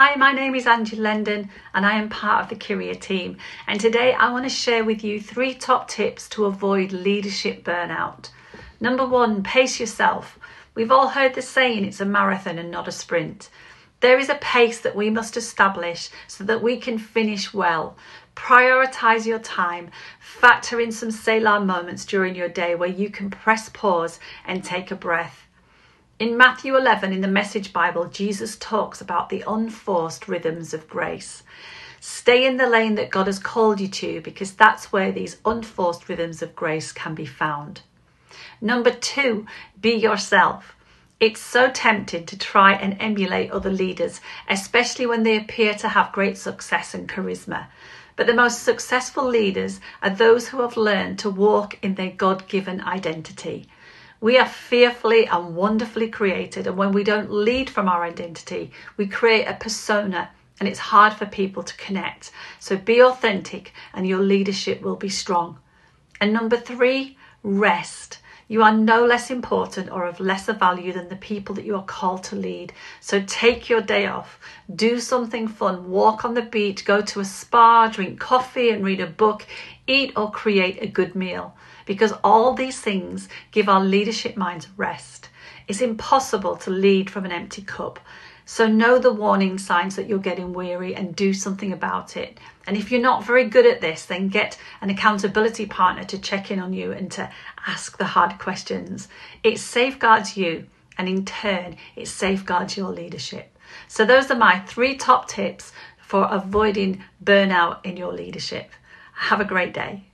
Hi, my name is Angie Lendon and I am part of the Kyria team. And today I want to share with you three top tips to avoid leadership burnout. Number one, pace yourself. We've all heard the saying it's a marathon and not a sprint. There is a pace that we must establish so that we can finish well. Prioritize your time. Factor in some Selah moments during your day where you can press pause and take a breath. In Matthew 11, in the Message Bible, Jesus talks about the unforced rhythms of grace. Stay in the lane that God has called you to because that's where these unforced rhythms of grace can be found. Number two, be yourself. It's so tempting to try and emulate other leaders, especially when they appear to have great success and charisma. But the most successful leaders are those who have learned to walk in their God given identity. We are fearfully and wonderfully created, and when we don't lead from our identity, we create a persona and it's hard for people to connect. So be authentic, and your leadership will be strong. And number three, rest. You are no less important or of lesser value than the people that you are called to lead. So take your day off, do something fun, walk on the beach, go to a spa, drink coffee and read a book, eat or create a good meal because all these things give our leadership minds rest. It's impossible to lead from an empty cup. So know the warning signs that you're getting weary and do something about it. And if you're not very good at this, then get an accountability partner to check in on you and to ask the hard questions. It safeguards you and in turn, it safeguards your leadership. So those are my three top tips for avoiding burnout in your leadership. Have a great day.